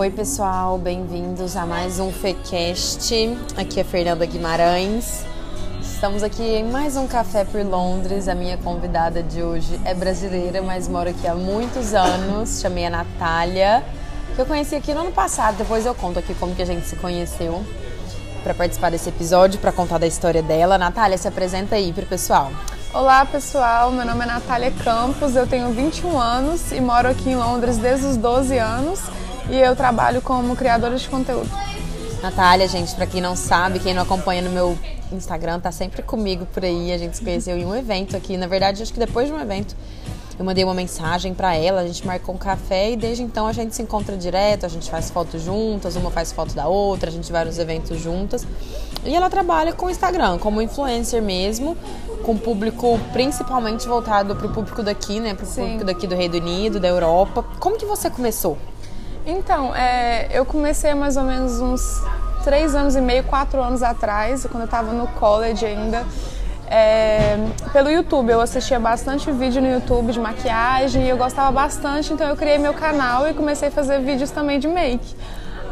Oi, pessoal, bem-vindos a mais um FECast. Aqui é Fernanda Guimarães. Estamos aqui em mais um Café por Londres. A minha convidada de hoje é brasileira, mas mora aqui há muitos anos. Chamei a Natália, que eu conheci aqui no ano passado. Depois eu conto aqui como que a gente se conheceu para participar desse episódio, para contar da história dela. Natália, se apresenta aí pro pessoal. Olá pessoal, meu nome é Natália Campos, eu tenho 21 anos e moro aqui em Londres desde os 12 anos e eu trabalho como criadora de conteúdo. Natália, gente, para quem não sabe, quem não acompanha no meu Instagram, tá sempre comigo por aí. A gente se conheceu em um evento aqui, na verdade, acho que depois de um evento. Eu mandei uma mensagem para ela, a gente marcou um café e desde então a gente se encontra direto, a gente faz fotos juntas, uma faz foto da outra, a gente vai nos eventos juntas. E ela trabalha com o Instagram, como influencer mesmo, com público principalmente voltado para o público daqui, né? Para o público daqui do Reino Unido, da Europa. Como que você começou? Então, é, eu comecei mais ou menos uns três anos e meio, quatro anos atrás, quando eu estava no college ainda é, pelo YouTube. Eu assistia bastante vídeo no YouTube de maquiagem e eu gostava bastante, então eu criei meu canal e comecei a fazer vídeos também de make.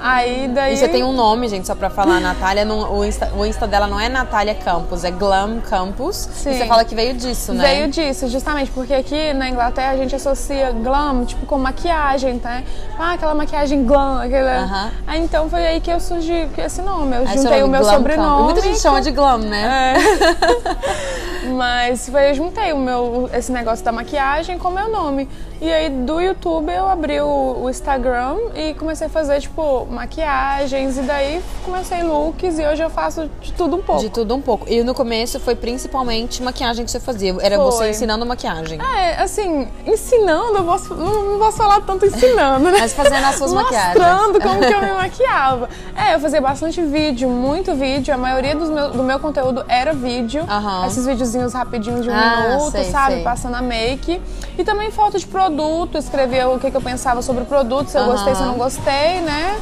Aí daí. E você tem um nome, gente, só pra falar. Natália, não, o, Insta, o Insta dela não é Natália Campos, é Glam Campos. Sim. E você fala que veio disso, né? Veio disso, justamente, porque aqui na Inglaterra a gente associa glam, tipo, com maquiagem, tá? Ah, aquela maquiagem glam, aquela. Uh -huh. Aí então foi aí que eu surgi esse nome. Eu aí juntei o meu sobrenome. Campos. Muita gente chama de glam, né? É. Mas foi, eu juntei o meu, esse negócio da maquiagem com o meu nome. E aí do YouTube eu abri o, o, Instagram e comecei a fazer, tipo, maquiagens e daí comecei looks e hoje eu faço de tudo um pouco. De tudo um pouco. E no começo foi principalmente maquiagem que você fazia. Era foi. você ensinando maquiagem. É, assim, ensinando, eu posso, não posso falar tanto ensinando, né? Mas fazendo as suas maquiagens. Mostrando como que eu me maquiava. É, eu fazia bastante vídeo, muito vídeo. A maioria dos meu, do meu conteúdo era vídeo. Uhum. Esses videozinhos rapidinhos de um ah, minuto, sei, sabe? Sei. Passando a make. E também foto de produto produto, escrever o que, que eu pensava sobre o produto, se eu uhum. gostei, se eu não gostei, né?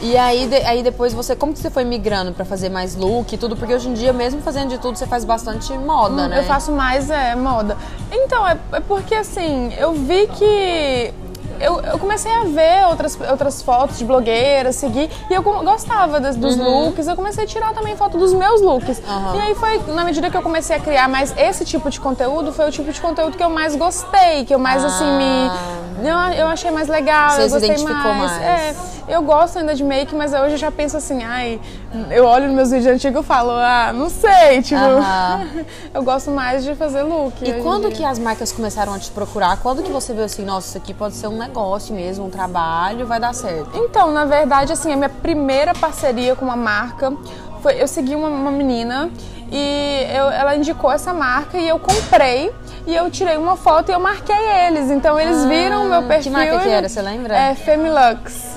E aí, de, aí depois você, como que você foi migrando para fazer mais look e tudo? Porque hoje em dia, mesmo fazendo de tudo, você faz bastante moda, hum, né? Eu faço mais, é, moda. Então, é, é porque assim, eu vi que eu, eu, comecei a ver outras, outras fotos de blogueiras, seguir, e eu gostava dos, dos uhum. looks, eu comecei a tirar também foto dos meus looks. Uhum. E aí foi, na medida que eu comecei a criar mais esse tipo de conteúdo, foi o tipo de conteúdo que eu mais gostei, que eu mais ah. assim me. Eu, eu achei mais legal, Você eu gostei mais. mais. É, eu gosto ainda de make, mas hoje eu já penso assim, ai, eu olho nos meus vídeos antigos e falo, ah, não sei, tipo, eu gosto mais de fazer look. E quando que as marcas começaram a te procurar? Quando que você viu assim, nossa, isso aqui pode ser um negócio mesmo, um trabalho, vai dar certo? Então, na verdade, assim, a minha primeira parceria com uma marca foi, eu segui uma, uma menina e eu, ela indicou essa marca e eu comprei e eu tirei uma foto e eu marquei eles. Então eles ah, viram o meu perfil. Que marca que era, você lembra? É Femilux.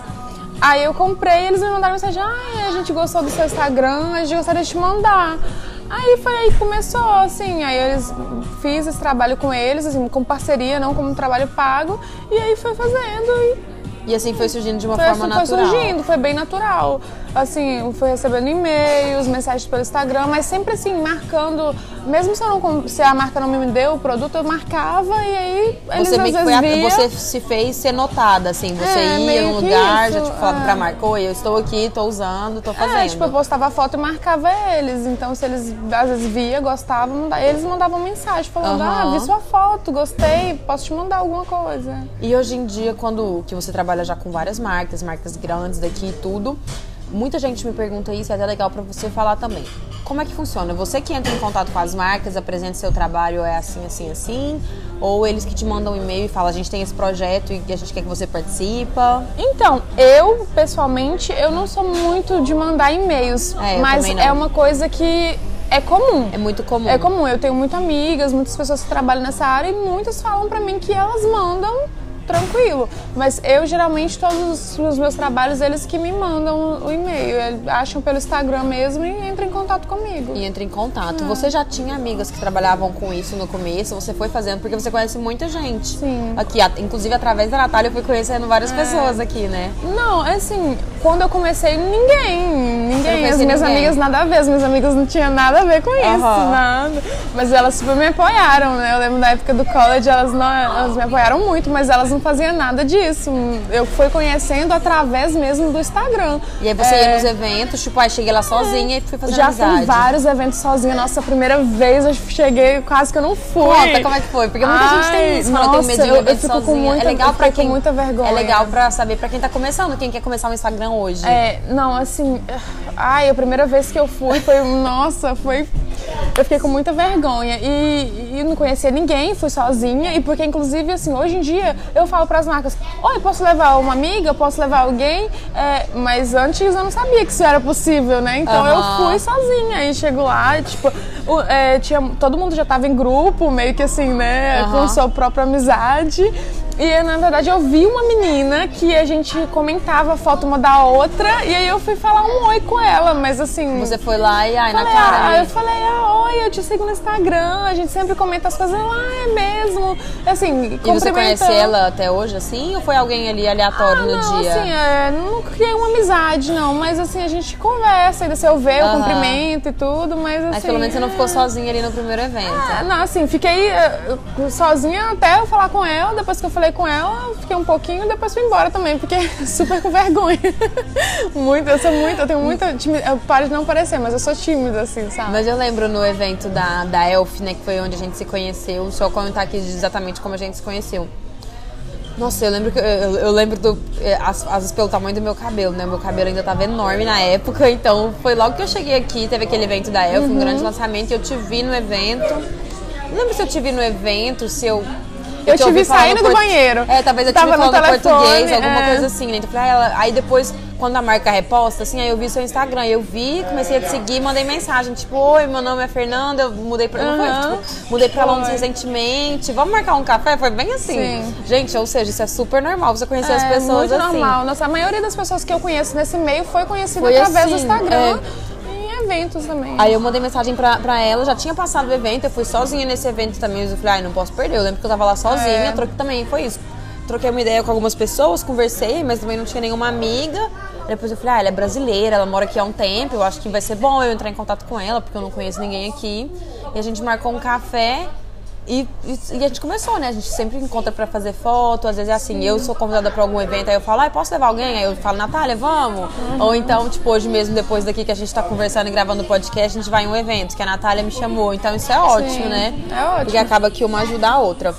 Aí eu comprei e eles me mandaram mensagem: ah, a gente gostou do seu Instagram, a gente gostaria de te mandar. Aí foi aí que começou, assim, aí eles fiz esse trabalho com eles, assim, com parceria, não como um trabalho pago, e aí foi fazendo e e assim foi surgindo de uma foi, forma foi natural. Foi surgindo, foi bem natural. Assim, fui recebendo e-mails, mensagens pelo Instagram, mas sempre assim, marcando, mesmo se, não, se a marca não me deu o produto, eu marcava e aí eles você às vezes foi via... Você se fez ser notada, assim, você é, ia num lugar, isso, já tipo, falava é. pra marca, oi, eu estou aqui, estou usando, estou fazendo. É, tipo, eu postava foto e marcava eles, então se eles às vezes via, gostavam, eles mandavam mensagem falando, uhum. ah, vi sua foto, gostei, posso te mandar alguma coisa. E hoje em dia, quando que você trabalha já com várias marcas, marcas grandes daqui e tudo, Muita gente me pergunta isso, é até legal para você falar também. Como é que funciona? Você que entra em contato com as marcas, apresenta seu trabalho, é assim, assim, assim? Ou eles que te mandam um e-mail e falam, a gente tem esse projeto e a gente quer que você participa? Então, eu, pessoalmente, eu não sou muito de mandar e-mails, é, mas é uma coisa que é comum. É muito comum. É comum. Eu tenho muitas amigas, muitas pessoas que trabalham nessa área e muitas falam para mim que elas mandam tranquilo. Mas eu geralmente todos os meus trabalhos eles que me mandam o e-mail, acham pelo Instagram mesmo e entram em contato comigo. E entra em contato. É. Você já tinha amigas que trabalhavam com isso no começo? Você foi fazendo porque você conhece muita gente. Sim. Aqui, inclusive através da Natália eu fui conhecendo várias é. pessoas aqui, né? Não, é assim, quando eu comecei ninguém, ninguém, as minhas ninguém. amigas nada a ver, as minhas amigas não tinham nada a ver com isso, uhum. nada. Mas elas super me apoiaram, né? Eu lembro da época do college, elas não, elas me apoiaram muito, mas elas não não fazia nada disso. Eu fui conhecendo através mesmo do Instagram. E aí você ia nos eventos, tipo, aí cheguei lá sozinha e fui fazer É. Já amizade. fui vários eventos sozinha. Nossa, a primeira vez eu cheguei, quase que eu não fui. Conta como é que foi, porque muita gente tem Ai, isso, quando tem nossa, medinho de eu- eu evento fico com sozinha. muita- é legal eu pra quem muita vergonha. É legal pra saber pra quem tá começando, quem quer começar um Instagram hoje. É, não, assim, ai, a primeira vez que eu fui foi, nossa, foi. Eu fiquei com muita vergonha e, e não conhecia ninguém, fui sozinha e porque inclusive assim hoje em dia eu falo para as marcas, oi, posso levar uma amiga, posso levar alguém, É, mas antes eu não sabia que isso era possível, né? Então Aham. eu fui sozinha e chego lá, tipo, o- é, tinha, todo mundo já tava em grupo, meio que assim, né, Aham. com sua própria amizade. E na verdade eu vi uma menina que a gente comentava a foto uma da outra e aí eu fui falar um oi com ela, mas assim. Você foi lá e, ai, na Falei, cara. ah, né? eu falei, ah, oi, eu te sigo no Instagram, a gente sempre comenta as coisas lá, é mesmo. Assim, E você conhece ela até hoje, assim? Ou foi alguém ali aleatório ah, no não, dia? assim, é, não criei uma amizade, não, mas assim, a gente conversa, ainda se eu ver, eu Aham. cumprimento e tudo, mas assim. Mas pelo menos você não ficou sozinha ali no primeiro evento. Ah, Não, assim, fiquei eh, sozinha até eu falar com ela. Depois que eu falei com ela, fiquei um pouquinho e depois fui embora também. Fiquei super com vergonha. muito, eu sou muito, eu tenho muita timidez. Eu paro de não parecer, mas eu sou tímida, assim, sabe? Mas eu lembro no evento da, da Elf, né, que foi onde a gente se conheceu, só comentar aqui exatamente como a gente se conheceu. Nossa, eu lembro que eu, eu- lembro do. eh, Às às vezes pelo tamanho do meu cabelo, né? Meu cabelo ainda tava enorme na época, então foi logo que eu cheguei aqui, teve aquele evento da Elf, Uhum. um grande lançamento, e eu te vi no evento. Não lembro se eu te vi no evento, se eu. Eu te vi saindo do banheiro. É, talvez eu Tava no falando telefone, português, alguma é. coisa assim, né? Então, falei, ah, ela- aí depois, quando a marca reposta, assim, aí eu vi seu Instagram, eu vi, comecei a te seguir, mandei mensagem, tipo, oi, meu nome é Fernanda, eu mudei pra. Foi, tipo, mudei pra Londres recentemente, vamos marcar um café? Foi bem assim. Sim. Gente, ou seja, isso é super normal, você conhecer as É pessoas muito assim. normal. Nossa, a maioria das pessoas que eu conheço nesse meio foi conhecida Foi através do assim, Instagram e em eventos também. Aí eu mandei mensagem pra, pra ela, já tinha passado o evento, eu fui sozinha nesse evento também, eu falei, ai, não posso perder. Eu lembro que eu tava lá sozinha, É. troquei também, foi isso. Troquei uma ideia com algumas pessoas, conversei, mas também não tinha nenhuma amiga. Depois eu falei, ah, ela é brasileira, ela mora aqui há um tempo, eu acho que vai ser bom eu entrar em contato com ela, porque eu não conheço ninguém aqui. E a gente marcou um café e, e, e a gente começou, né? A gente sempre encontra pra fazer foto, às vezes é assim, eu sou convidada pra algum evento, aí eu falo, ah, posso levar alguém? Aí eu falo, Natália, vamos? Uhum. Ou então, tipo, hoje mesmo, depois daqui que a gente tá conversando e gravando o podcast, a gente vai em um evento, que a Natália me chamou. Então isso é ótimo, Sim, né? é ótimo. Porque acaba que uma ajuda a outra.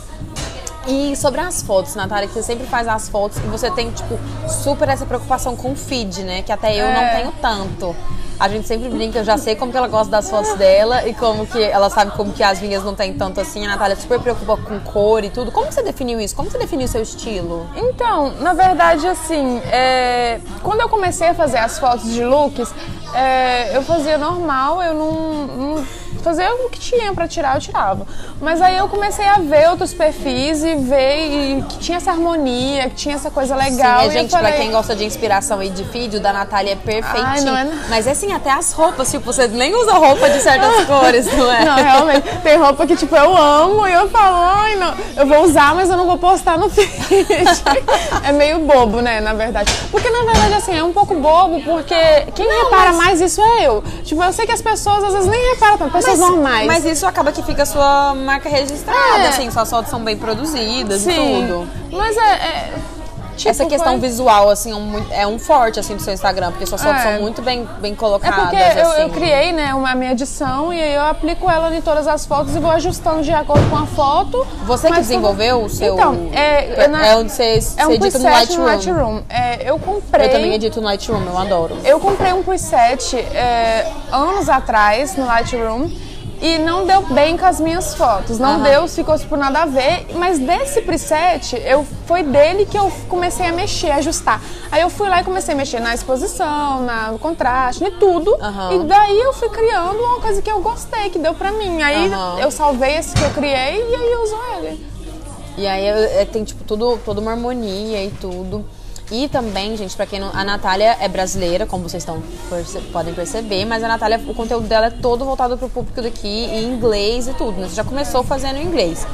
E sobre as fotos, Natália, que você sempre faz as fotos e você tem, tipo, super essa preocupação com o feed, né? Que até eu não É. tenho tanto. A gente sempre brinca, eu já sei como que ela gosta das fotos dela e como que ela sabe como que as minhas não tem tanto assim. A Natália super preocupa com cor e tudo. Como você definiu isso? Como você definiu o seu estilo? Então, na verdade, assim, é, quando eu comecei a fazer as fotos de looks, é, eu fazia normal, eu não, não fazia o que tinha pra tirar, eu tirava. Mas aí eu comecei a ver outros perfis e ver e que tinha essa harmonia, que tinha essa coisa legal. Sim, e é, gente, falei, pra quem gosta de inspiração e de vídeo, da Natália é perfeitinho. Ai, não é não. Mas assim, até as roupas, tipo, você nem usa roupa de certas cores, não é? Não, realmente. Tem roupa que, tipo, eu amo e eu falo, ai, não, eu vou usar, mas eu não vou postar no feed. é meio bobo, né, na verdade. Porque, na verdade, assim, é um pouco bobo, porque quem repara mais isso é eu. Tipo, eu sei que as pessoas, às vezes, nem reparam tanto, pessoas Mas isso acaba que fica a sua marca registrada, É. assim, suas fotos são bem produzidas e Sim. tudo. Mas é... é, tipo, Essa questão foi- visual, assim, é um, é um forte, assim, do seu Instagram, porque suas fotos É. são muito bem, bem É colocadas, porque eu, assim. eu criei, né, uma minha edição e aí eu aplico ela em todas as fotos e vou ajustando de acordo com a foto. Você que desenvolveu o seu... Então, é, na- é onde você, é você um edita no preset no Lightroom. Lightroom. É, eu comprei... Eu também edito no Lightroom, eu adoro. Eu comprei um preset é, anos atrás no Lightroom e não deu bem com as minhas fotos. Não Aham. deu, ficou tipo nada a ver. Mas desse preset, eu, foi dele que eu comecei a mexer, a ajustar. Aí eu fui lá e comecei a mexer na exposição, na, no contraste, em tudo. Aham. E daí eu fui criando uma coisa que eu gostei, que deu pra mim. Aí Aham. eu salvei esse que eu criei e aí eu uso ele. E aí é, tem, tipo, tudo, toda uma harmonia e tudo. E também, gente, pra quem não. A Natália é brasileira, como vocês estão, perce- podem perceber, mas a Natália, o conteúdo dela é todo voltado pro público daqui, em inglês e tudo. Né? Você já começou fazendo em inglês.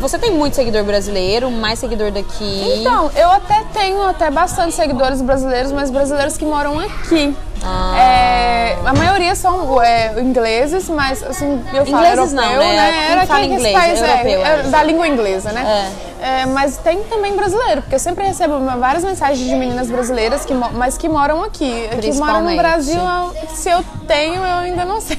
Você tem muito seguidor brasileiro, mais seguidor daqui. Então, eu até tenho até bastante seguidores brasileiros, mas brasileiros que moram aqui. Ah. É, a maioria são é, ingleses, mas assim, eu falo Ingleses europeu, não, né? Quem Era fala quem inglês? país É europeu, é, é. da língua inglesa, né? É, mas tem também brasileiro, porque eu sempre recebo várias mensagens de meninas brasileiras, que, mas que moram aqui. Que moram no. Brasil, se eu tenho, eu ainda não sei.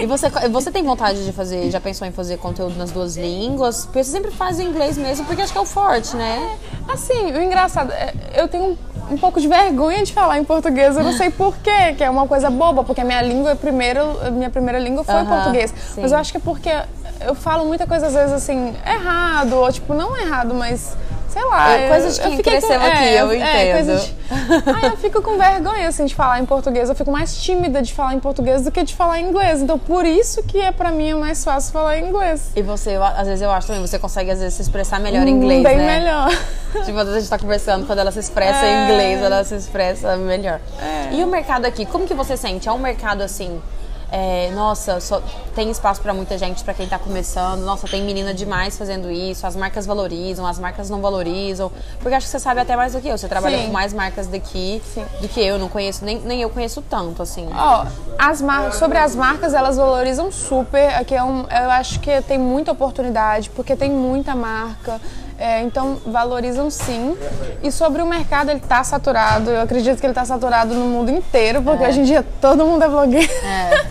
E você, você tem vontade de fazer, já pensou em fazer conteúdo nas duas línguas? Porque você sempre faz em inglês mesmo, porque acho que é o forte, né? Assim, o engraçado, é, eu tenho um pouco de vergonha de falar em português, eu não sei porquê, que é uma coisa boba, porque a minha língua primeiro, minha primeira língua foi português. sim. Mas eu acho que é porque eu falo muita coisa, às vezes, assim, errado, ou tipo, não errado, mas sei lá. É, coisa de eu quem fiquei cresceu aqui, eu é, entendo. de- Ah, eu fico com vergonha, assim, de falar em português. Eu fico mais tímida de falar em português do que de falar em inglês. Então, por isso que é pra mim é mais fácil falar em inglês. E você, eu- às vezes eu acho também, você consegue às vezes se expressar melhor em inglês, Hum, Bem né? melhor. Tipo, a gente tá conversando, quando ela se expressa em É. inglês, ela se expressa melhor. E o mercado aqui, como que você sente? É um mercado assim, é, nossa, só tem espaço pra muita gente, pra quem tá começando, nossa, tem menina demais fazendo isso, as marcas valorizam, as marcas não valorizam, porque acho que você sabe até mais do que eu, você trabalha Sim. com mais marcas daqui Sim. do que eu, não conheço, nem, nem eu conheço tanto, assim. Ó, as mar... sobre as marcas, elas valorizam super. Aqui é um... eu acho que tem muita oportunidade, porque tem muita marca. É, então, valorizam sim. E sobre o mercado, ele tá saturado. Eu acredito que ele tá saturado no mundo inteiro, porque hoje em dia todo mundo é blogueiro. É.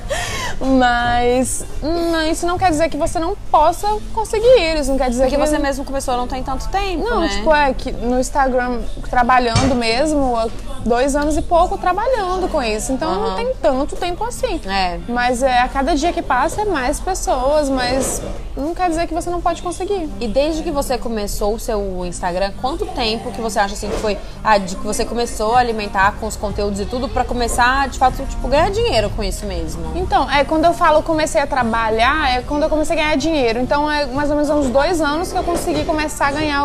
Mas não, isso não quer dizer que você não possa conseguir. Isso não quer dizer Porque que você mesmo começou não tem tanto tempo, Não, né? tipo, é que no Instagram, trabalhando mesmo, há dois anos e pouco trabalhando com isso. Então não Aham. tem tanto tempo assim. É. Mas é, a cada dia que passa é mais pessoas, mas não quer dizer que você não pode conseguir. E desde que você começou o seu Instagram, quanto tempo que você acha assim que foi ah, de que você começou a alimentar com os conteúdos e tudo pra começar, de fato, tipo, ganhar dinheiro com isso mesmo? Então, é quando eu falo comecei a trabalhar, é quando eu comecei a ganhar dinheiro. Então é mais ou menos uns dois anos que eu consegui começar a ganhar.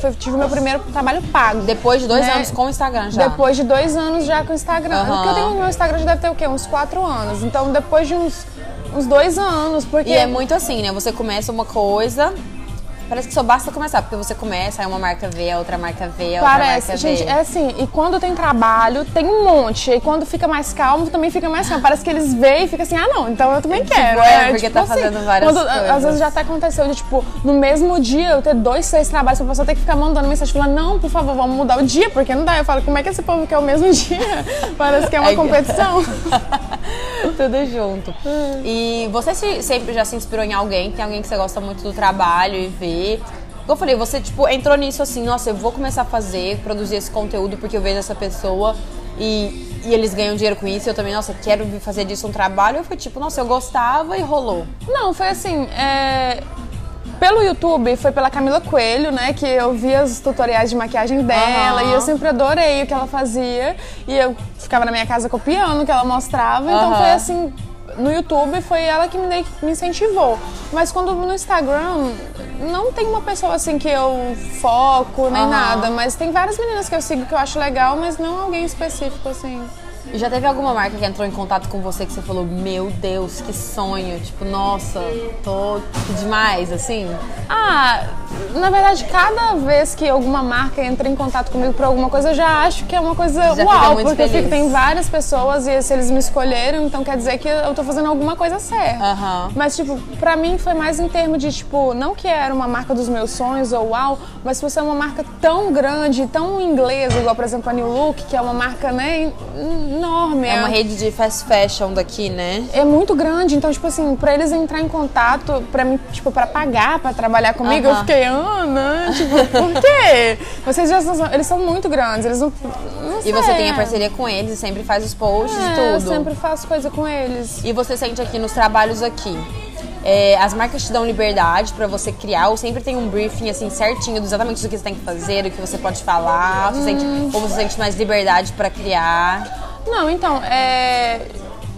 foi- tive meu primeiro trabalho pago. Depois de dois Né? anos com o Instagram já. Depois de dois anos já com o Instagram. Aham. Porque eu tenho meu Instagram já deve ter o quê? Uns quatro anos. Então depois de uns, uns dois anos, porque. E é muito assim, né? Você começa uma coisa, parece que só basta começar, porque você começa, aí uma marca vê, a outra marca vê, a outra Parece, marca gente, vê. é assim, e quando tem trabalho, tem um monte. E quando fica mais calmo, também fica mais calmo. Parece que eles veem e fica assim, ah não, então eu também quero. é, porque tá fazendo várias quando, coisas. Às vezes já até aconteceu de, tipo, no mesmo dia eu ter dois, seis trabalhos, pra pessoa ter que ficar mandando mensagem falando, não, por favor, vamos mudar o dia, porque não dá. Eu falo, como é que esse povo quer o mesmo dia? Parece que é uma competição. Tudo junto. E você se- sempre já se inspirou em alguém? Tem alguém que você gosta muito do trabalho e vê? Eu falei, você tipo entrou nisso assim, nossa, eu vou começar a fazer, produzir esse conteúdo porque eu vejo essa pessoa e, e eles ganham dinheiro com isso. Eu também, nossa, quero fazer disso um trabalho. Eu fui tipo, nossa, eu gostava e rolou. Não, foi assim, é, Pelo YouTube, foi pela Camila Coelho, né? Que eu via os tutoriais de maquiagem dela Aham. e eu sempre adorei o que ela fazia. E eu ficava na minha casa copiando o que ela mostrava. Então Aham. foi assim, no YouTube foi ela que me, me incentivou. Mas quando no Instagram, não tem uma pessoa assim que eu foco nem Aham. nada. Mas tem várias meninas que eu sigo que eu acho legal, mas não alguém específico assim. E já teve alguma marca que entrou em contato com você que você falou, meu Deus, que sonho, tipo, nossa, tô demais, assim? Ah, na verdade, cada vez que alguma marca entra em contato comigo por alguma coisa, eu já acho que é uma coisa fica uau, porque eu fico, feliz. tem várias pessoas e se eles me escolheram, então quer dizer que eu tô fazendo alguma coisa certa. Aham. Mas, tipo, pra mim foi mais em termos de, tipo, não que era uma marca dos meus sonhos ou uau, mas se você é uma marca tão grande, tão inglesa, igual, por exemplo, a New Look, que é uma marca, né, enorme. É uma rede de fast fashion daqui, né? É muito grande, então, tipo assim, pra eles entrar em contato, pra mim, tipo, pra pagar, pra trabalhar comigo, eu Aham. fiquei, Ana, tipo, por quê? Vocês já são, eles são muito grandes, eles não, não E você tem a parceria com eles e sempre faz os posts É, e eu tudo. sempre faço coisa com eles. E você sente aqui nos trabalhos aqui. é, as marcas te dão liberdade pra você criar, ou sempre tem um briefing assim certinho do exatamente do que você tem que fazer, do que você pode falar, você sente, Hum. ou você sente mais liberdade pra criar. Não, então, é.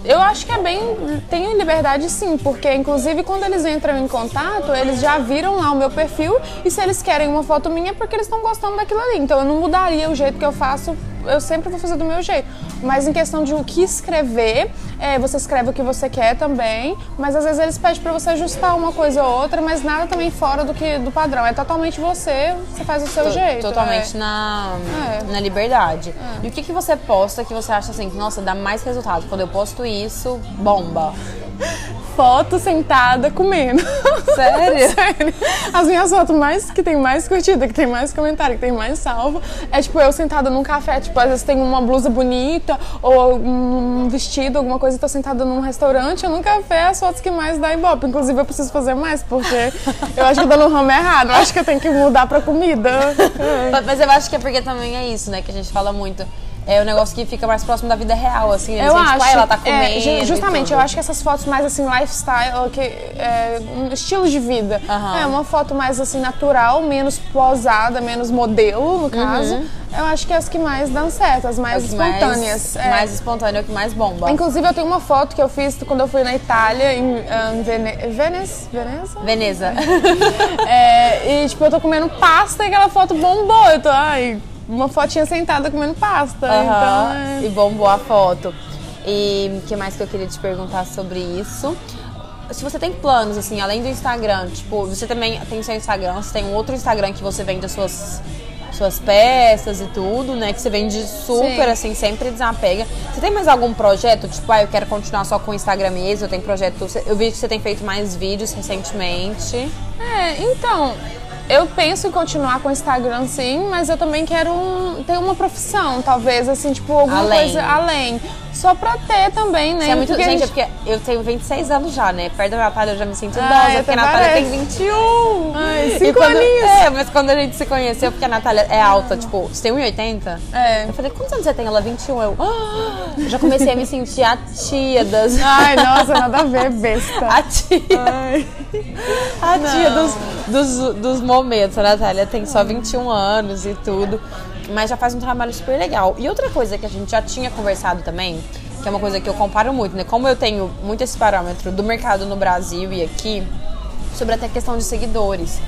Eu acho que é bem. Tem liberdade sim, porque inclusive quando eles entram em contato, eles já viram lá o meu perfil e se eles querem uma foto minha é porque eles estão gostando daquilo ali. Então eu não mudaria o jeito que eu faço, eu sempre vou fazer do meu jeito. Mas em questão de o que escrever, é, você escreve o que você quer também, mas às vezes eles pedem pra você ajustar uma coisa ou outra, mas nada também fora do que do padrão. É totalmente você, você faz o seu To- jeito. Totalmente é. na, É. na liberdade. E o que, que você posta que você acha assim, que, nossa, dá mais resultado? Quando eu posto isso, bomba. foto sentada comendo. Sério? Sério. As minhas fotos mais que tem mais curtida, que tem mais comentário, que tem mais salvo, é tipo eu sentada num café, tipo, às vezes tem uma blusa bonita ou um vestido, alguma coisa, e tô sentada num restaurante ou num café, as fotos que mais dá ibope. Inclusive eu preciso fazer mais, porque eu acho que eu tô no ramo errado. Eu acho que eu tenho que mudar pra comida. É. Mas eu acho que é porque também é isso, né? Que a gente fala muito. É o negócio que fica mais próximo da vida real, assim. Eles Eu veem, acho. tipo, ah, ela tá é, comendo. e justamente, eu acho que essas fotos mais assim, lifestyle, que, é, um estilo de vida. Aham. É uma foto mais assim, natural, menos posada, menos modelo, no caso. Eu acho que é as que mais dão certo, as mais que espontâneas. Mais, é. mais espontâneo, é que mais bomba. Inclusive, eu tenho uma foto que eu fiz quando eu fui na Itália, em ah, Vene... Veneza? Veneza? Veneza. É, e tipo, eu tô comendo pasta e aquela foto bombou. Eu tô, ai, uma fotinha sentada comendo pasta. Então, Aham, é... E bombou a foto. E o que mais que eu queria te perguntar sobre isso? Se você tem planos, assim, além do Instagram, tipo, você também tem seu Instagram, você tem um outro Instagram que você vende as suas, suas peças e tudo, né? Que você vende super, Sim. assim, sempre desapega. Você tem mais algum projeto? Tipo, ah, eu quero continuar só com o Instagram mesmo, eu tenho projeto... Eu vi que você tem feito mais vídeos recentemente. É, então, eu penso em continuar com o Instagram sim, mas eu também quero um- ter uma profissão, talvez, assim, tipo, alguma Além. coisa além. Só pra ter também, né? Você é muito... Porque a gente, é porque eu tenho 26 anos já, né? Perto da Natália eu já me sinto Ai, idosa, porque até a Natália parece. tem 21. Ai, E cinco quando, aninhos. É, mas quando a gente se conheceu, porque a Natália é alta, tipo, você tem 1,80? É. Eu falei, quantos anos você tem? Ela, 21. Eu, ah! Eu já comecei a me sentir a tia das... Ai, nossa, nada a ver, besta. A tia. A tia dos, dos, dos momentos. A Natália tem só 21 anos e tudo. Mas já faz um trabalho super legal. E outra coisa que a gente já tinha conversado também, que é uma coisa que eu comparo muito, né? Como eu tenho muito esse parâmetro do mercado no Brasil e aqui, sobre até a questão de seguidores.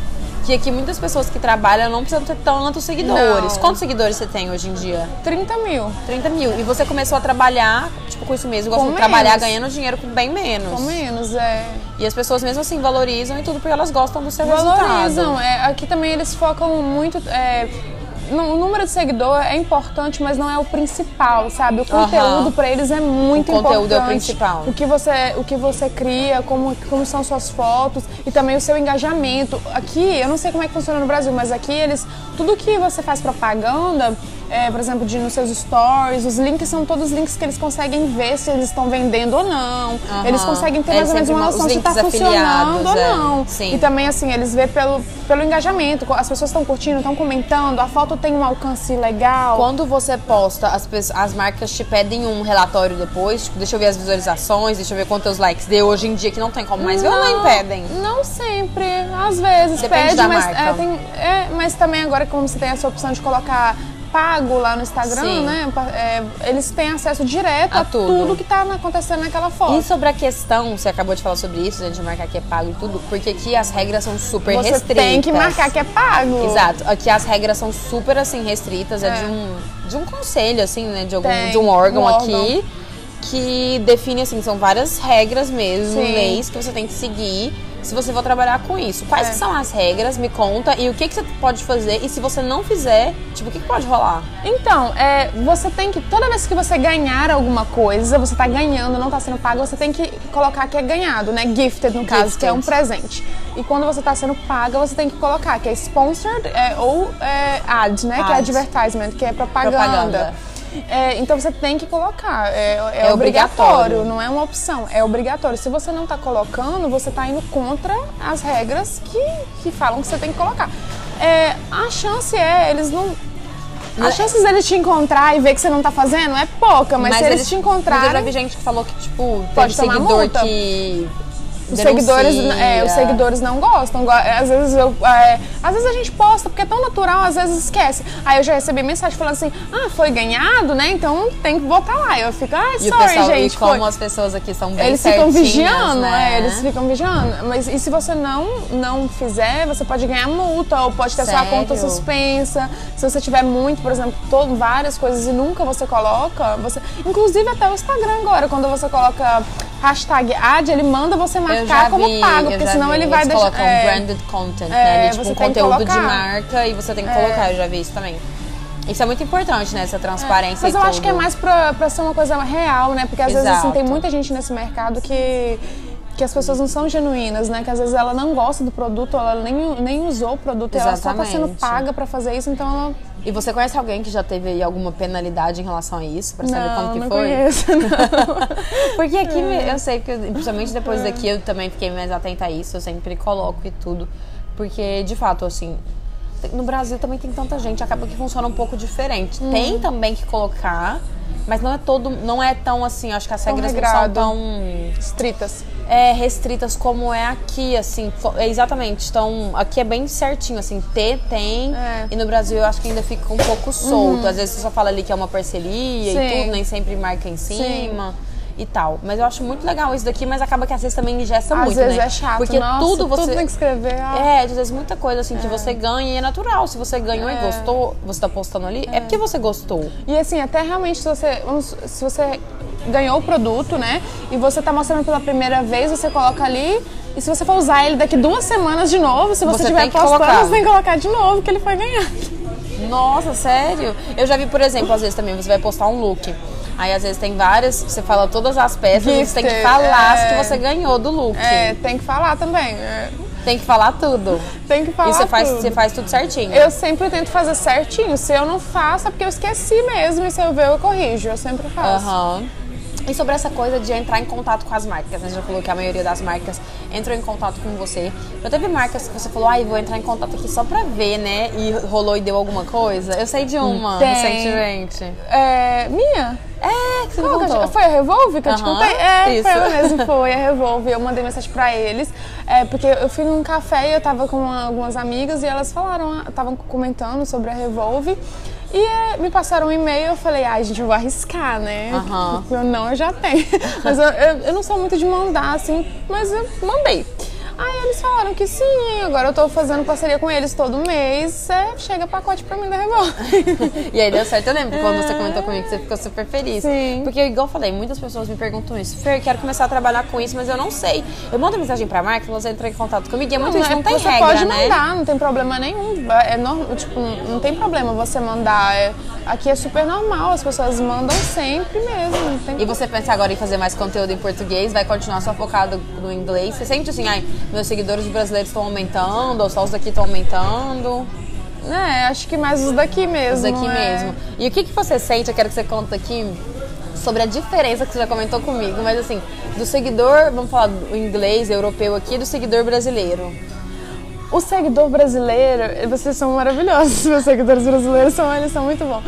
Que aqui muitas pessoas que trabalham não precisam ter tantos seguidores. Não. Quantos seguidores você tem hoje em dia? 30 mil, 30 mil. E você começou a trabalhar, tipo, com isso mesmo, Com trabalhar ganhando dinheiro com bem menos. ou menos, é. E as pessoas mesmo assim valorizam e tudo porque elas gostam do seu Valorizam. resultado. É, aqui também eles focam muito. é, no- o número de seguidor é importante, mas não é o principal, sabe? O conteúdo pra eles é muito O conteúdo é o importante. principal. O que você, o que você cria, como, como são suas fotos e também o seu engajamento. Aqui, eu não sei como é que funciona no Brasil, mas aqui eles. Tudo que você faz propaganda, é, por exemplo, de nos seus stories, os links são todos links que eles conseguem ver se eles estão vendendo ou não. Aham. Eles conseguem ter É, mais ou menos uma noção se está funcionando ou é. não. Sim. E também, assim, eles vê pelo, pelo engajamento. As pessoas estão curtindo, estão comentando, a foto tem um alcance legal. Quando você posta, as, pessoas- as marcas te pedem um relatório depois, tipo, deixa eu ver as visualizações, deixa eu ver quantos likes deu hoje em dia que não tem como mais ver ou não impedem? Não sempre. Às vezes Depende pede, mas, é, tem- é, mas também agora como você tem essa opção de colocar pago lá no Instagram, Sim. né? é, eles têm acesso direto A a, tudo. tudo. que tá na- acontecendo naquela foto. E sobre a questão, você acabou de falar sobre isso, né, de marcar que é pago e tudo, porque aqui as regras são super você restritas. tem que marcar que é pago. Exato. Aqui as regras são super assim restritas, é, É. de um de um conselho assim, né, de algum Tem, de um órgão um aqui que define assim, são várias regras mesmo, Sim. leis que você tem que seguir se você for trabalhar com isso. Quais É. são as regras? Me conta e o que que você pode fazer e se você não fizer, tipo, o que, que pode rolar? Então, é, você tem que, toda vez que você ganhar alguma coisa, você tá ganhando, não tá sendo pago, você tem que colocar que é ganhado, né? Gifted, no caso, que é um Gifted. presente. E quando você tá sendo paga, você tem que colocar que é sponsored é, ou é, ad, né? Que é Ad. advertisement, que é propaganda. Propaganda. É, então você tem que colocar. É, é É obrigatório, obrigatório. não é uma opção, é obrigatório. Se você não tá colocando, você tá indo contra as regras que, que falam que você tem que colocar. É, a chance é, eles não. As chances deles te encontrar e ver que você não tá fazendo é pouca, mas, se eles, te Mas eu já encontrarem. vi gente que falou que, tipo, Pode tomar seguidor multa. que. Os seguidores, é, os seguidores não gostam. Go- Às vezes, eu, é, às vezes a gente posta porque é tão natural, às vezes esquece. Aí eu já recebi mensagem falando assim: ah, foi ganhado, né? Então tem que botar lá. Eu fico, ah, E sorry, pessoal, gente. e como foi. as pessoas aqui são bem Eles ficam vigiando, né? é, eles ficam vigiando. Mas e se você não não fizer, você pode ganhar multa ou pode ter sua Sério? conta suspensa. Se você tiver muito, por exemplo, todo, várias coisas e nunca você coloca, você, inclusive até o Instagram agora, quando você coloca hashtag ad, ele manda você marcar já como vi, pago, porque senão vi. ele vai Eles deixar colocam é, branded content, É, né? Ali, tipo, um conteúdo de colocar. marca e você tem que colocar, eu já vi isso também. Isso é muito importante, né? Essa transparência Mas eu acho que é mais pra, pra ser uma coisa real, né? Porque às vezes assim, Exato. tem muita gente nesse mercado que que as pessoas não são genuínas, né? Que às vezes ela não gosta do produto, ela nem, nem usou o produto, ela só tá sendo Exatamente. paga pra fazer isso, então ela. E você conhece alguém que já teve aí alguma penalidade em relação a isso? Pra saber não, como que não foi? conheço, não. Porque aqui me- eu sei que, principalmente depois daqui, eu também fiquei mais atenta a isso, eu sempre coloco e tudo. Porque, de fato, assim, no Brasil também tem tanta gente, acaba que funciona um pouco diferente. Uhum. Tem também que colocar, mas não é todo, não é tão assim, acho que as regras não são tão Estritas. é, restritas como é aqui, assim, é exatamente. Então, aqui é bem certinho, assim, ter, tem. É. E no Brasil eu acho que ainda fica um pouco solto. Às vezes você só fala ali que é uma parceria Sim. e tudo, nem sempre marca em cima. E tal. Mas eu acho muito legal isso daqui, mas acaba que às vezes também engessa Às muito, vezes né? é chato, Porque nossa, tudo você. tem que escrever. ah. É, às vezes muita coisa assim que você ganha e é natural. Se você ganhou e gostou, você tá postando ali, é. porque você gostou. E assim, até realmente se você, vamos- se você ganhou o produto, né? E você tá mostrando pela primeira vez, você coloca ali. E se você for usar ele daqui duas semanas de novo, se você Você que postando, colocar. você tem que colocar de novo que ele foi ganhar. Nossa, sério? Eu já vi, por exemplo, às vezes também você vai postar um look. Aí às vezes tem várias, você fala todas as peças você tem que falar as é. que você ganhou do look. É, tem que falar também. é, Tem que falar tudo. Tem que falar e você faz, tudo. você faz tudo certinho. Eu sempre tento fazer certinho. Se eu não faço, é porque eu esqueci mesmo. E se eu ver, eu corrijo. Eu sempre faço. Aham. E sobre essa coisa de entrar em contato com as marcas, né? Você já falou que a maioria das marcas entrou em contato com você. Já teve marcas que você falou, ai, vou entrar em contato aqui só pra ver, né? E rolou e deu alguma coisa? Eu sei de uma Tem. recentemente. É, minha? É, que você Qual eu contou. Foi a Revolve que eu te contei? É, isso. foi ela mesmo, foi a Revolve. Eu mandei mensagem pra eles, é, porque eu fui num café e eu tava com uma- algumas amigas e elas falaram, estavam comentando sobre a Revolve. E é, me passaram um e-mail, eu falei, ai, gente, eu vou arriscar, né? Aham. Meu não eu já tenho. Mas eu, eu, eu não sou muito de mandar, assim, mas eu mandei. Aí eles falaram que sim, agora eu tô fazendo parceria com eles todo mês, é, chega pacote pra mim da Revolve. E aí deu certo. Eu lembro quando você comentou comigo que você ficou super feliz. Sim. Porque, igual eu falei, muitas pessoas me perguntam isso. Fer, quero começar a trabalhar com isso, mas eu não sei. Eu mando mensagem pra marca, você entra em contato comigo e é muito Não, isso. Não é, tem você regra, pode né? mandar, não tem problema nenhum. É normal, tipo, não tem problema você mandar. É- aqui é super normal, as pessoas mandam sempre mesmo. E você pensa agora em fazer mais conteúdo em português? Vai continuar só focado no inglês? Você sente assim, ai, meus seguidores brasileiros estão aumentando, ou só os daqui estão aumentando? É, acho que mais os daqui mesmo. Os daqui é. mesmo. E o que, que você sente? Eu quero que você conte aqui sobre a diferença que você já comentou comigo, mas assim, do seguidor, vamos falar do inglês, europeu aqui, do seguidor brasileiro. O seguidor brasileiro, vocês são maravilhosos, meus seguidores brasileiros são, eles são muito bons.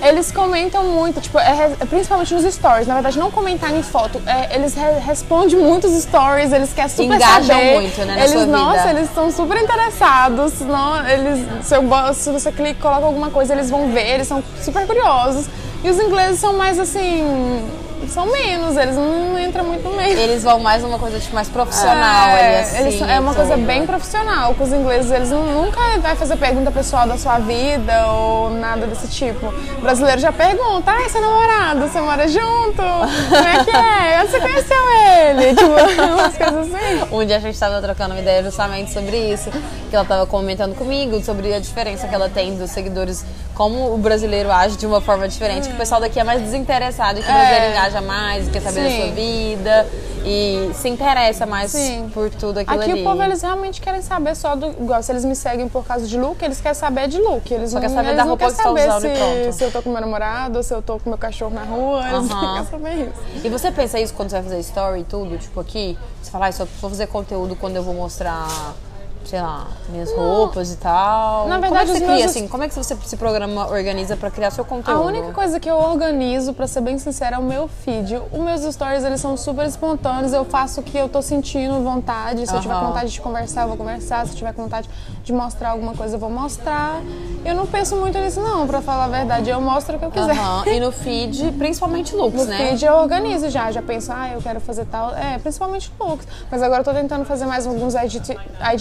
Eles comentam muito, tipo, é principalmente nos stories. Na verdade, não comentar em foto. é, eles re- respondem muitos stories, eles querem super Engajam saber. muito, né, na eles, sua vida. nossa, eles estão super interessados. Não, eles, se, eu, se você clica coloca alguma coisa, eles vão ver, eles são super curiosos. E os ingleses são mais assim. São menos, eles não, entram muito no meio. Eles vão mais numa coisa tipo, mais profissional É, ali, assim. eles é uma coisa bem profissional. Com os ingleses, eles nu- nunca vai fazer pergunta pessoal da sua vida ou nada desse tipo. O brasileiro já pergunta, ah, seu namorado, você mora junto? Como é que é? Onde você conheceu ele? Tipo, umas coisas assim. Um dia a gente tava trocando uma ideia justamente sobre isso, que ela tava comentando comigo sobre a diferença que ela tem dos seguidores, como o brasileiro age de uma forma diferente, que o pessoal daqui é mais desinteressado, e que o brasileiro engaja mais, quer saber da Sim. sua vida e se interessa mais Sim. por tudo aquilo Aqui ali. o povo, eles realmente querem saber só do. Igual, se eles me seguem por causa de look, eles querem saber de look. Eles Só não, quer saber eles da roupa querem que você tá saber usando e se, pronto. se eu tô com meu namorado, se eu tô com meu cachorro na rua. Eles não Aham. querem saber isso. E você pensa isso quando você vai fazer story e tudo? Tipo aqui, você fala, ah, só vou fazer conteúdo quando eu vou mostrar, sei lá, minhas roupas e tal. Na como é verdade, que você cria meus- assim? Como é que você se programa, organiza pra criar seu A conteúdo? única coisa que eu organizo, pra ser bem sincera, é o meu feed. Os meus stories, eles são super espontâneos. Eu faço o que eu tô sentindo vontade. Se eu tiver vontade de conversar, eu vou conversar. Se eu tiver vontade de mostrar alguma coisa, eu vou mostrar. Eu não penso muito nisso, não, pra falar a verdade. Eu mostro o que eu quiser. Aham, E no feed, principalmente looks, No né? feed eu organizo já, já penso, ah, eu quero fazer tal. É, principalmente looks. Mas agora eu tô tentando fazer mais alguns edit- Ai,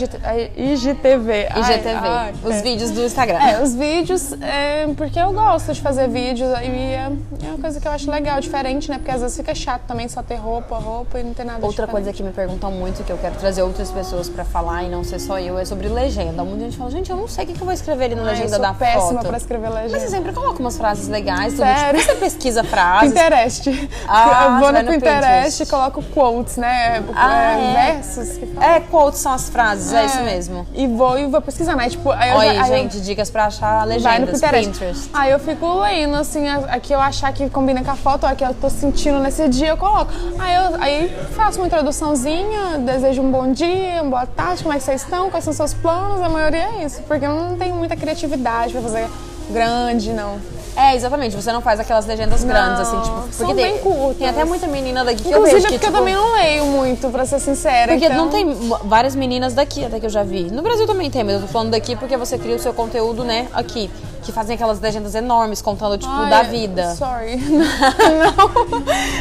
IGTV. Ai, IGTV. ai, os é. vídeos do Instagram. É, os vídeos, é, porque eu gosto de fazer vídeos e é, é uma coisa que eu acho legal, diferente, né? Porque às vezes fica chato também só ter roupa, roupa e não ter nada Outra diferente. coisa que me perguntam muito, que eu quero trazer outras pessoas pra falar e não ser só eu, é sobre legenda. Muita gente fala, gente, eu não sei o que que eu vou escrever ali na Ai, eu legenda sou da péssima foto. pra escrever legenda. Mas você sempre coloca umas frases legais, tudo. Sério? Tipo, você pesquisa frases. Pinterest. Ah, eu vou no no Pinterest e coloco quotes, né? Ah, É, é? Versos que falam. É, quotes são as frases, é, isso mesmo. E vou e vou pesquisando. Aí, tipo, aí eu Olha já, aí, aí eu- gente, dicas pra achar Vai no legendas, Pinterest. Pinterest. Aí eu fico lendo, assim, a, a que eu achar que combina com a foto, a que eu tô sentindo nesse dia, eu coloco. Aí eu aí faço uma introduçãozinha, desejo um bom dia, uma boa tarde, como é que vocês estão, quais são seus planos, a maioria é isso. Porque eu não tenho muita criatividade pra fazer grande, não. É, exatamente, você não faz aquelas legendas grandes, assim, tipo. Porque são tem, bem curtas. tem até muita menina daqui que eu Inclusive vejo que, porque eu tipo, também não leio muito, pra ser sincera. Porque então... não tem várias meninas daqui até que eu já vi. No Brasil também tem, mas eu tô falando daqui porque você cria o seu conteúdo, né, aqui. Que fazem aquelas legendas enormes contando, tipo, Ai, da vida. Sorry.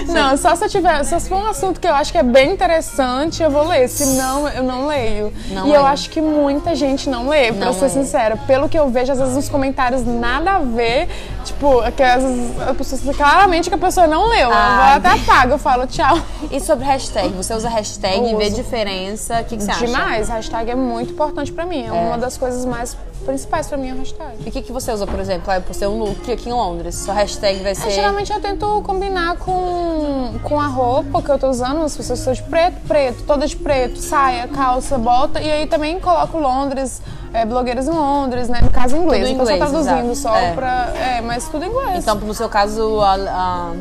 não. não, só se eu tiver. Só se for um assunto que eu acho que é bem interessante, eu vou ler. Senão, eu não leio. Não e leio. eu acho que muita gente não lê, pra Não ser lê. sincera. Pelo que eu vejo, às vezes, nos comentários nada a ver. Tipo, que às vezes a pessoa claramente que a pessoa não leu. Ah, eu até apago, eu falo tchau. E sobre hashtag? Você usa hashtag, Eu vê diferença. O que, que você acha? Demais. Hashtag é muito importante pra mim. É, uma das coisas mais principais pra mim, a hashtag. E o que, que você usa, por exemplo? Ah, eu postei um look aqui em Londres. Sua hashtag vai ser. É, geralmente eu tento combinar com, com a roupa que eu tô usando. Se eu estou de preto, preto, toda de preto, saia, calça, bota. E aí também coloco Londres, é, blogueiras em Londres, né? No caso inglês. Tudo em então inglês, só traduzindo exato. só É. pra. É, mas tudo inglês. Então, no seu caso, a- a-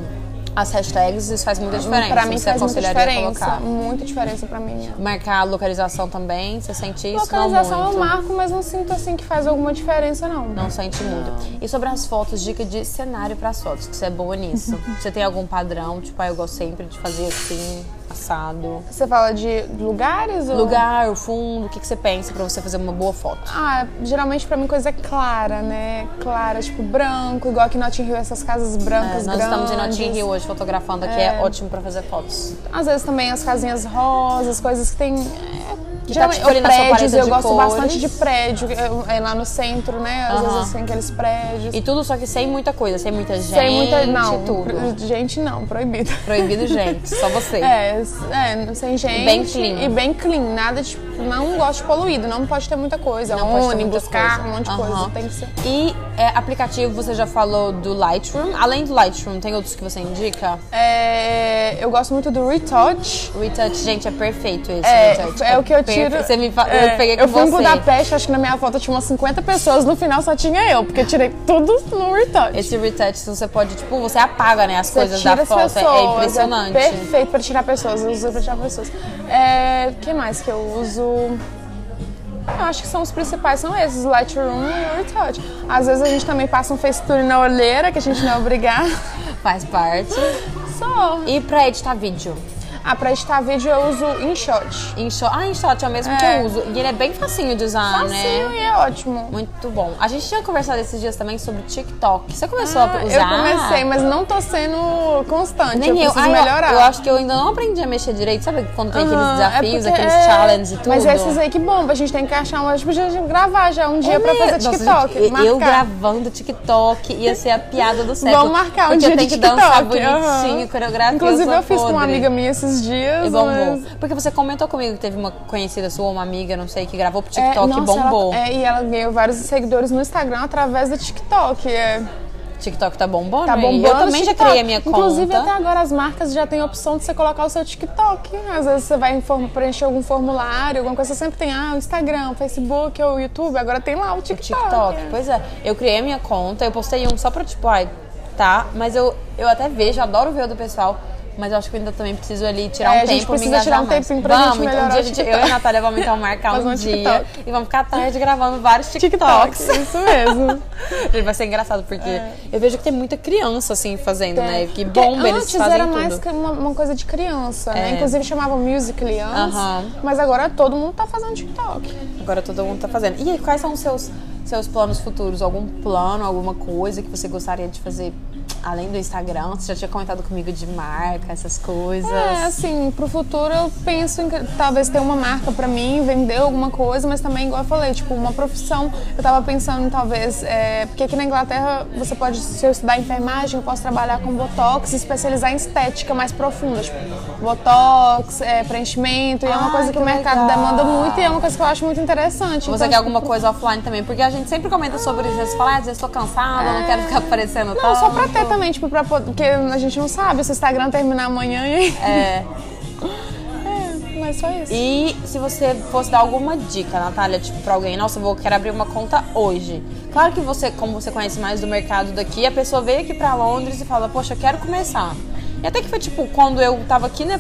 as hashtags, isso faz muita diferença. pra mim faz muita diferença. colocar. Muita diferença pra mim. Marcar a localização também, você sente isso? Localização não eu marco, mas não sinto assim que faz alguma diferença, não. Não sente muito. E sobre as fotos, dica de cenário para as fotos, que você é boa nisso. você tem algum padrão? Tipo, ah, eu gosto sempre de fazer assim, assado. Você fala de lugares? Ou... Lugar, o fundo, o que, que você pensa para você fazer uma boa foto? Ah, geralmente pra mim coisa clara, né? Clara, tipo branco, igual aqui em Notting Hill, essas casas É, brancas nós estamos em grandes. Notting Hill hoje fotografando aqui, é, ótimo para fazer fotos. Às vezes também as casinhas rosas, coisas que tem. É, geralmente, tipo, ali ou na sua prédios, eu gosto cores. bastante de prédio, é, é lá no centro, né? Às Aham. vezes tem aqueles prédios. E tudo só que sem muita coisa, sem muita gente, Sem muita. Não, tudo. gente não, proibido. Proibido gente, só você. É, é, sem gente. bem clean. E bem clean. Nada de. Não gosto de poluído, não pode ter muita coisa. Não ter Ônibus, carro, um monte de Aham. coisa. Tem que ser. E é, aplicativo, você já falou do Lightroom. Além do Lightroom, tem outros que você indica? É, eu gosto muito do Retouch. Retouch, gente, é perfeito esse É, Retouch. é o que eu Você me fa... é, Eu peguei com eu fui em. Budapeste, acho que na minha foto tinha umas 50 pessoas, no final só tinha eu, porque eu tirei tudo no retouch. Esse retouch, você pode, tipo, você apaga, né, as Você coisas da foto. pessoas, é impressionante. perfeito pra tirar pessoas, eu uso pra tirar pessoas. É, o que mais que eu uso? Eu acho que são os principais, são esses, Lightroom e o Retouch. Às vezes a gente também passa um facetune na olheira, que a gente não é obrigado. Faz parte. Só. E pra editar vídeo? Ah, pra editar vídeo eu uso InShot. InShot. Ah, InShot é o mesmo que É. eu uso. E ele é bem facinho de usar, Facinho né? e é ótimo. Muito bom. A gente tinha conversado esses dias também sobre TikTok. Você começou Ah, a usar? Eu comecei, mas não tô sendo constante. Nem eu eu. preciso Ah, eu- melhorar. Eu, acho que eu ainda não aprendi a mexer direito. Sabe quando tem aqueles Aham, é desafios, porque aqueles é- challenges e tudo? Mas esses aí que bomba, a gente tem que achar um. A gente podia gravar já um dia É pra fazer mesmo. Nossa, TikTok. gente, eu gravando TikTok ia ser a piada do século. Vamos marcar um porque dia eu tenho de que dançar TikTok. bonitinho, aham. coreografia. Inclusive, eu, eu, fiz com uma podre. amiga minha esses dias. E bombou. mas- Porque você comentou comigo que teve uma conhecida sua, uma amiga, não sei, que gravou pro É, TikTok e nossa, bombou. ela- é, e ela ganhou vários seguidores no Instagram através do TikTok. É, TikTok tá bombando? tá e bombando. Eu também o já criei a minha Inclusive, conta. até agora as marcas já têm a opção de você colocar o seu TikTok. Às vezes você vai preencher algum formulário, alguma coisa, você sempre tem ah, o Instagram, o Facebook ou o YouTube. Agora tem lá o TikTok. TikTok, pois é. Eu criei a minha conta, eu postei um só pra, tipo, ai, tá, mas eu, eu até vejo, adoro ver o do pessoal. Mas eu acho que eu ainda também preciso ali tirar É, um a gente tempo me precisa tirar um tempinho pra gente vamos, um melhorar dia o a gente, eu e a Natália vamos então marcar um, um dia e vamos ficar tarde gravando vários TikTok, TikToks. isso mesmo. Gente, Vai ser engraçado, porque eu vejo que tem muita criança assim fazendo, né? Que É. Porque bomba, eles antes fazem era tudo. mais uma, uma coisa de criança, né? É. Inclusive chamavam Musical.ly antes, Aham. mas agora todo mundo tá fazendo TikTok. Agora todo mundo tá fazendo. E aí, quais são os seus, seus planos futuros? Algum plano, alguma coisa que você gostaria de fazer além do Instagram, você já tinha comentado comigo de marca, essas coisas. É, assim, pro futuro eu penso em talvez ter uma marca pra mim, vender alguma coisa, mas também, igual eu falei, tipo, uma profissão. Eu tava pensando talvez, é, porque aqui na Inglaterra você pode, se eu estudar enfermagem, eu posso trabalhar com botox e especializar em estética mais profunda, tipo, botox, é, preenchimento, e é uma Ah, coisa que, que o mercado legal. demanda muito e é uma coisa que eu acho muito interessante. Você Então, quer tipo, alguma coisa offline também? Porque a gente sempre comenta sobre isso. Você fala, ah, às vezes tô cansada, não quero ficar aparecendo Não, só pra ter tipo, pra, porque a gente não sabe se o Instagram terminar amanhã e. É. É, mas só isso. E se você fosse dar alguma dica, Natália, tipo, pra alguém, nossa, eu vou quero abrir uma conta hoje. Claro que você, como você conhece mais do mercado daqui, a pessoa veio aqui pra Londres e fala, poxa, eu quero começar. E até que foi tipo, quando eu tava aqui, né?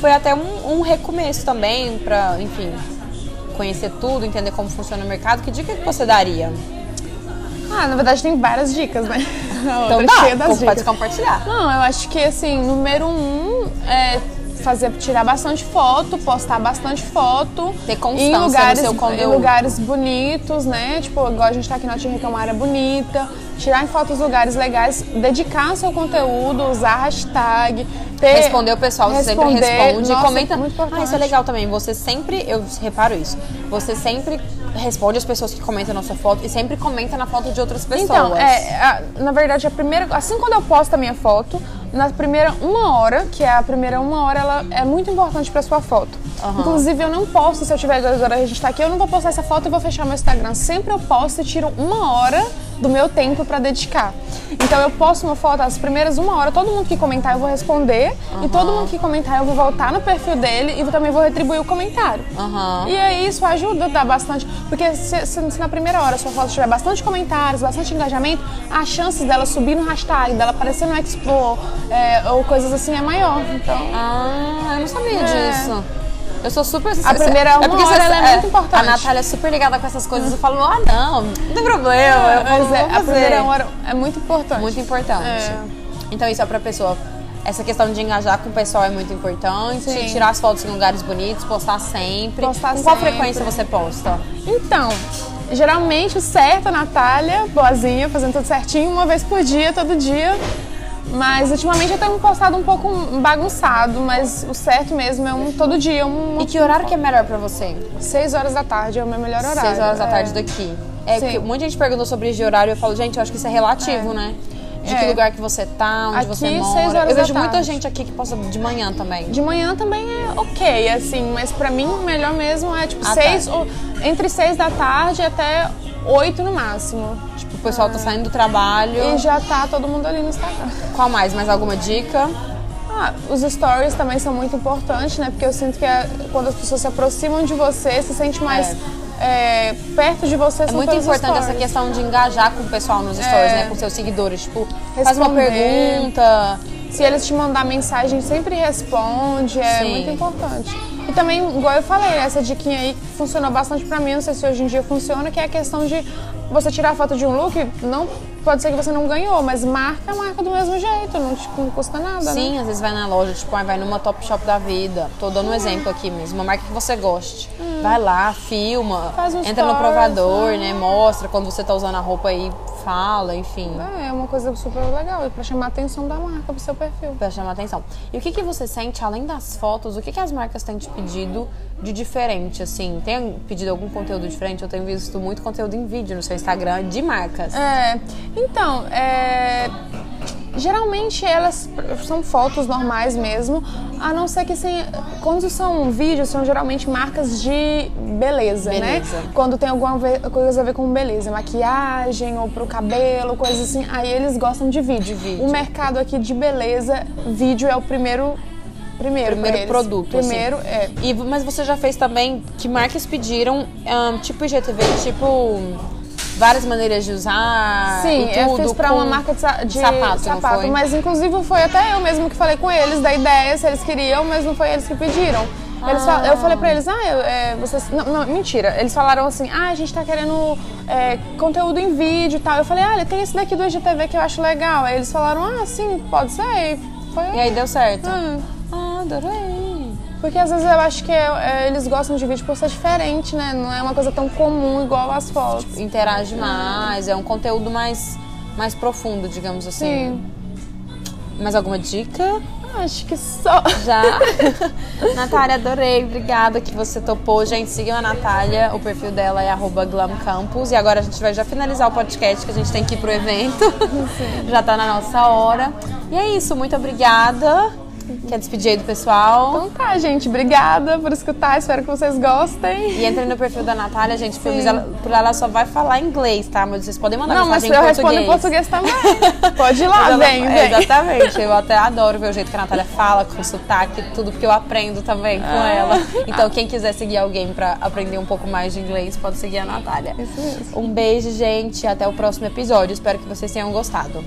Foi até um, um recomeço também pra, enfim, conhecer tudo, entender como funciona o mercado. Que dica que você daria? Ah, na verdade tem várias dicas, né? Então é dá, pode dicas. compartilhar. Não, eu acho que assim, número um é fazer, tirar bastante foto, postar bastante foto. Ter constância em no lugares, seu em conteúdo. lugares bonitos, né? Tipo, igual a gente tá aqui na que é uma área bonita. Tirar em fotos lugares legais, dedicar o seu conteúdo, usar hashtag. Ter, Responder o pessoal, você sempre responde. Nossa, comenta. muito Ah, isso é importante. legal também. Você sempre, eu reparo isso. Você sempre responde as pessoas que comentam na sua foto e sempre comenta na foto de outras pessoas. Então, é, a- na verdade, a primeira. Assim quando eu posto a minha foto, na primeira uma hora, que é a primeira uma hora, ela é muito importante pra sua foto. Aham. Inclusive, eu não posto, se eu tiver agora a gente tá aqui, eu não vou postar essa foto e vou fechar meu Instagram. Sempre eu posto e tiro uma hora do meu tempo pra dedicar. Então eu posto uma foto, as primeiras uma hora, todo mundo que comentar eu vou responder. E todo mundo que comentar eu vou voltar no perfil dele e também vou retribuir o comentário. Aham. E aí isso ajuda, dá bastante. Porque se, se- se na primeira hora a sua foto tiver bastante comentários, bastante engajamento, as chances dela subir no hashtag, dela aparecer no Explore é, ou coisas assim é maior. Então. Ah, eu não sabia É. disso. Eu sou super... A primeira uma porque hora, ela é muito importante. A Natália é super ligada com essas coisas. Eu falo, ah, não, não tem problema. Eu vou, é, a primeira hora é muito importante. Muito importante. É. Então isso é pra pessoa. Essa questão de engajar com o pessoal é muito importante. Sim. Tirar as fotos em lugares bonitos, postar sempre. Postar com qual sempre. frequência você posta? Então, geralmente o certo, a Natália, boazinha, fazendo tudo certinho, uma vez por dia, todo dia. Mas ultimamente eu tenho postado um pouco bagunçado, mas o certo mesmo é um todo dia, um, E que horário que é melhor pra você? seis horas da tarde é o meu melhor horário. Seis horas da é. tarde daqui. É Sim. que muita gente perguntou sobre isso de horário. Eu falo, gente, eu acho que isso é relativo, né? De que É. lugar que você tá, onde Aqui, você seis mora. horas Eu da vejo muita gente aqui que posta de manhã também. De manhã também é ok, assim, mas pra mim o melhor mesmo é tipo À seis, tarde. ou, entre seis da tarde até oito no máximo. O pessoal tá saindo do trabalho. E já tá todo mundo ali no Instagram. Qual mais? Mais alguma dica? Ah, os stories também são muito importantes, né? Porque eu sinto que é- quando as pessoas se aproximam de você, se sente mais é, perto de você. É muito importante essa questão de engajar com o pessoal nos stories, É. né? Com seus seguidores. Tipo, faz uma Responder. pergunta. Se eles te mandar mensagem, sempre responde, é Sim. muito importante. E também, igual eu falei, essa diquinha aí funcionou bastante pra mim, não sei se hoje em dia funciona, que é a questão de você tirar a foto de um look, não pode ser que você não ganhou, mas marca, marca do mesmo jeito, não, te, não custa nada, né? Sim, às vezes vai na loja, tipo, ah, vai numa top shop da vida. Tô dando um exemplo aqui mesmo, uma marca que você goste. Vai lá, filma, entra no stories, provador, né? né? Mostra quando você tá usando a roupa aí, fala, enfim. É, é uma coisa super legal, pra chamar a atenção da marca pro seu perfil. Pra chamar atenção. E o que, que você sente, além das fotos, o que, que as marcas têm te pedido de diferente, assim? Tem pedido algum conteúdo diferente? Eu tenho visto muito conteúdo em vídeo no seu Instagram de marcas. É, então, é, geralmente elas são fotos normais mesmo, a não ser que assim, quando são vídeos, são geralmente marcas de beleza, Beleza. né? Quando tem alguma coisa a ver com beleza, maquiagem ou pro cabelo, coisas assim, aí eles gostam de vídeo. De vídeo. O mercado aqui de beleza, vídeo é o primeiro primeiro, Primeiro produto, Primeiro, assim. é. E, mas você já fez também que marcas pediram, ahn, tipo IGTV, tipo várias maneiras de usar Sim, eu tudo fiz pra com uma marca de, de sapato, foi? mas inclusive foi até eu mesmo que falei com eles da ideia, se eles queriam, mas não foi eles que pediram. Eles fal- Ah. Eu falei pra eles, ah, eu, é, vocês. Não, não, mentira. Eles falaram assim, ah, a gente tá querendo é, conteúdo em vídeo e tal. Eu falei, olha, tem esse daqui do IGTV que eu acho legal. Aí eles falaram, ah, sim, pode ser. E foi. E aí deu certo. Ah, Ah, adorei. Porque às vezes eu acho que é, é, eles gostam de vídeo por ser diferente, né? Não é uma coisa tão comum igual as fotos. Interage mais, é um conteúdo mais, mais profundo, digamos assim. Sim. Mais alguma dica? Acho que só. Já. Natália, adorei. Obrigada que você topou. Gente, sigam a Natália. O perfil dela é glamcampus. E agora a gente vai já finalizar o podcast, que a gente tem que ir pro evento. Sim. Já tá na nossa hora. E é isso. Muito obrigada. Quer despedir aí do pessoal? Então tá, gente. Obrigada por escutar. Espero que vocês gostem. E entrem no perfil da Natália, gente. Por ela, por ela só vai falar inglês, tá? Mas vocês podem mandar Não, mensagem mas eu respondo em português também. Pode ir lá, vem, vem. Exatamente. Eu até adoro ver o jeito que a Natália fala, com sotaque, tudo, porque eu aprendo também com Ah. ela. Então, quem quiser seguir alguém pra aprender um pouco mais de inglês, pode seguir a Natália. Isso mesmo. Um beijo, gente. Até o próximo episódio. Espero que vocês tenham gostado.